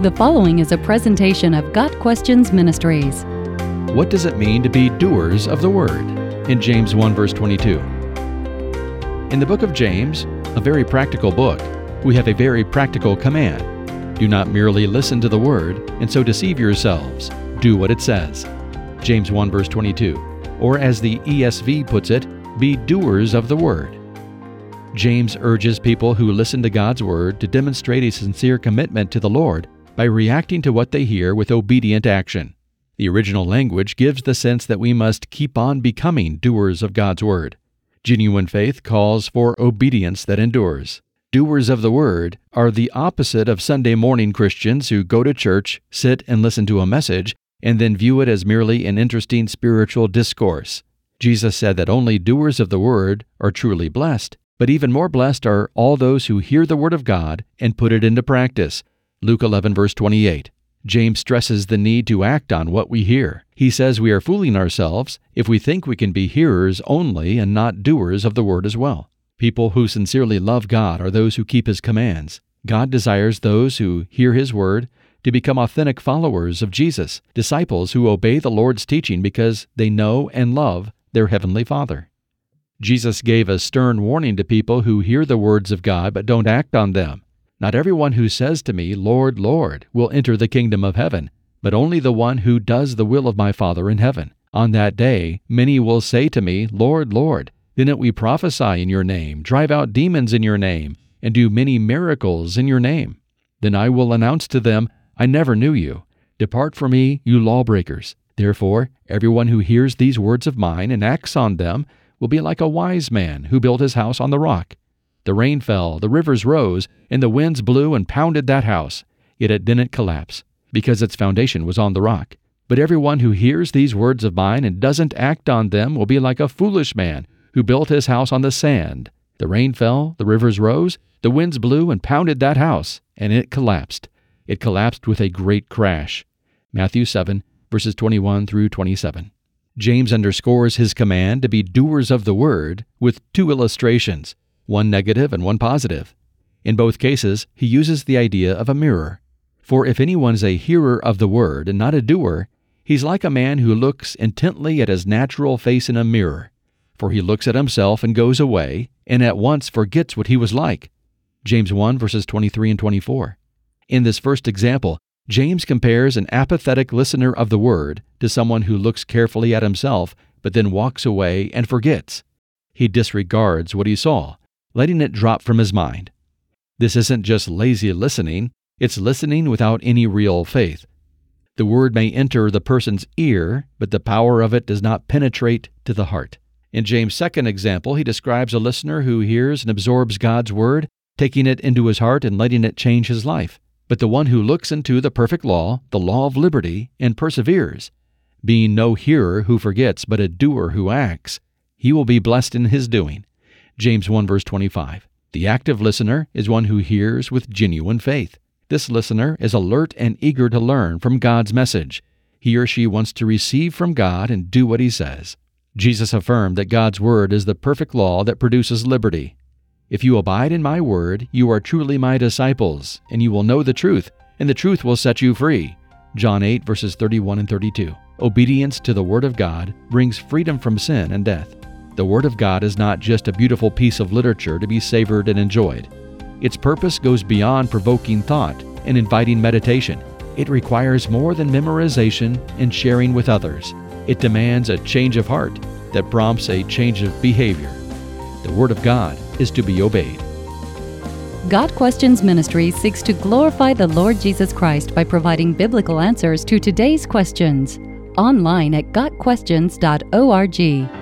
The following is a presentation of Got Questions Ministries. What does it mean to be doers of the word? In James 1, verse 22. In the book of James, a very practical book, we have a very practical command. Do not merely listen to the word and so deceive yourselves. Do what it says. James 1, verse 22. Or as the ESV puts it, be doers of the word. James urges people who listen to God's word to demonstrate a sincere commitment to the Lord by reacting to what they hear with obedient action. The original language gives the sense that we must keep on becoming doers of God's Word. Genuine faith calls for obedience that endures. Doers of the Word are the opposite of Sunday morning Christians who go to church, sit and listen to a message, and then view it as merely an interesting spiritual discourse. Jesus said that only doers of the Word are truly blessed, but even more blessed are all those who hear the Word of God and put it into practice. Luke 11, verse 28. James stresses the need to act on what we hear. He says we are fooling ourselves if we think we can be hearers only and not doers of the word as well. People who sincerely love God are those who keep his commands. God desires those who hear his word to become authentic followers of Jesus, disciples who obey the Lord's teaching because they know and love their heavenly Father. Jesus gave a stern warning to people who hear the words of God but don't act on them. Not everyone who says to me, Lord, Lord, will enter the kingdom of heaven, but only the one who does the will of my Father in heaven. On that day, many will say to me, Lord, Lord, didn't we prophesy in your name, drive out demons in your name, and do many miracles in your name? Then I will announce to them, I never knew you. Depart from me, you lawbreakers. Therefore, everyone who hears these words of mine and acts on them will be like a wise man who built his house on the rock. The rain fell, the rivers rose, and the winds blew and pounded that house. Yet it didn't collapse, because its foundation was on the rock. But everyone who hears these words of mine and doesn't act on them will be like a foolish man who built his house on the sand. The rain fell, the rivers rose, the winds blew and pounded that house, and it collapsed. It collapsed with a great crash. Matthew 7, verses 21 through 27. James underscores his command to be doers of the word with two illustrations one negative and one positive. In both cases, he uses the idea of a mirror. For if anyone is a hearer of the word and not a doer, he's like a man who looks intently at his natural face in a mirror. For he looks at himself and goes away, and at once forgets what he was like. James 1 verses 23 and 24. In this first example, James compares an apathetic listener of the word to someone who looks carefully at himself but then walks away and forgets. He disregards what he saw letting it drop from his mind. This isn't just lazy listening, it's listening without any real faith. The word may enter the person's ear, but the power of it does not penetrate to the heart. In James' second example, he describes a listener who hears and absorbs God's word, taking it into his heart and letting it change his life. But the one who looks into the perfect law, the law of liberty, and perseveres, being no hearer who forgets, but a doer who acts, he will be blessed in his doing. James 1 verse 25. The active listener is one who hears with genuine faith. This listener is alert and eager to learn from God's message. He or she wants to receive from God and do what he says. Jesus affirmed that God's word is the perfect law that produces liberty. If you abide in my word, you are truly my disciples, and you will know the truth, and the truth will set you free. John 8 verses 31 and 32. Obedience to the word of God brings freedom from sin and death. The Word of God is not just a beautiful piece of literature to be savored and enjoyed. Its purpose goes beyond provoking thought and inviting meditation. It requires more than memorization and sharing with others. It demands a change of heart that prompts a change of behavior. The Word of God is to be obeyed. Got Questions Ministry seeks to glorify the Lord Jesus Christ by providing biblical answers to today's questions. Online at GotQuestions.org.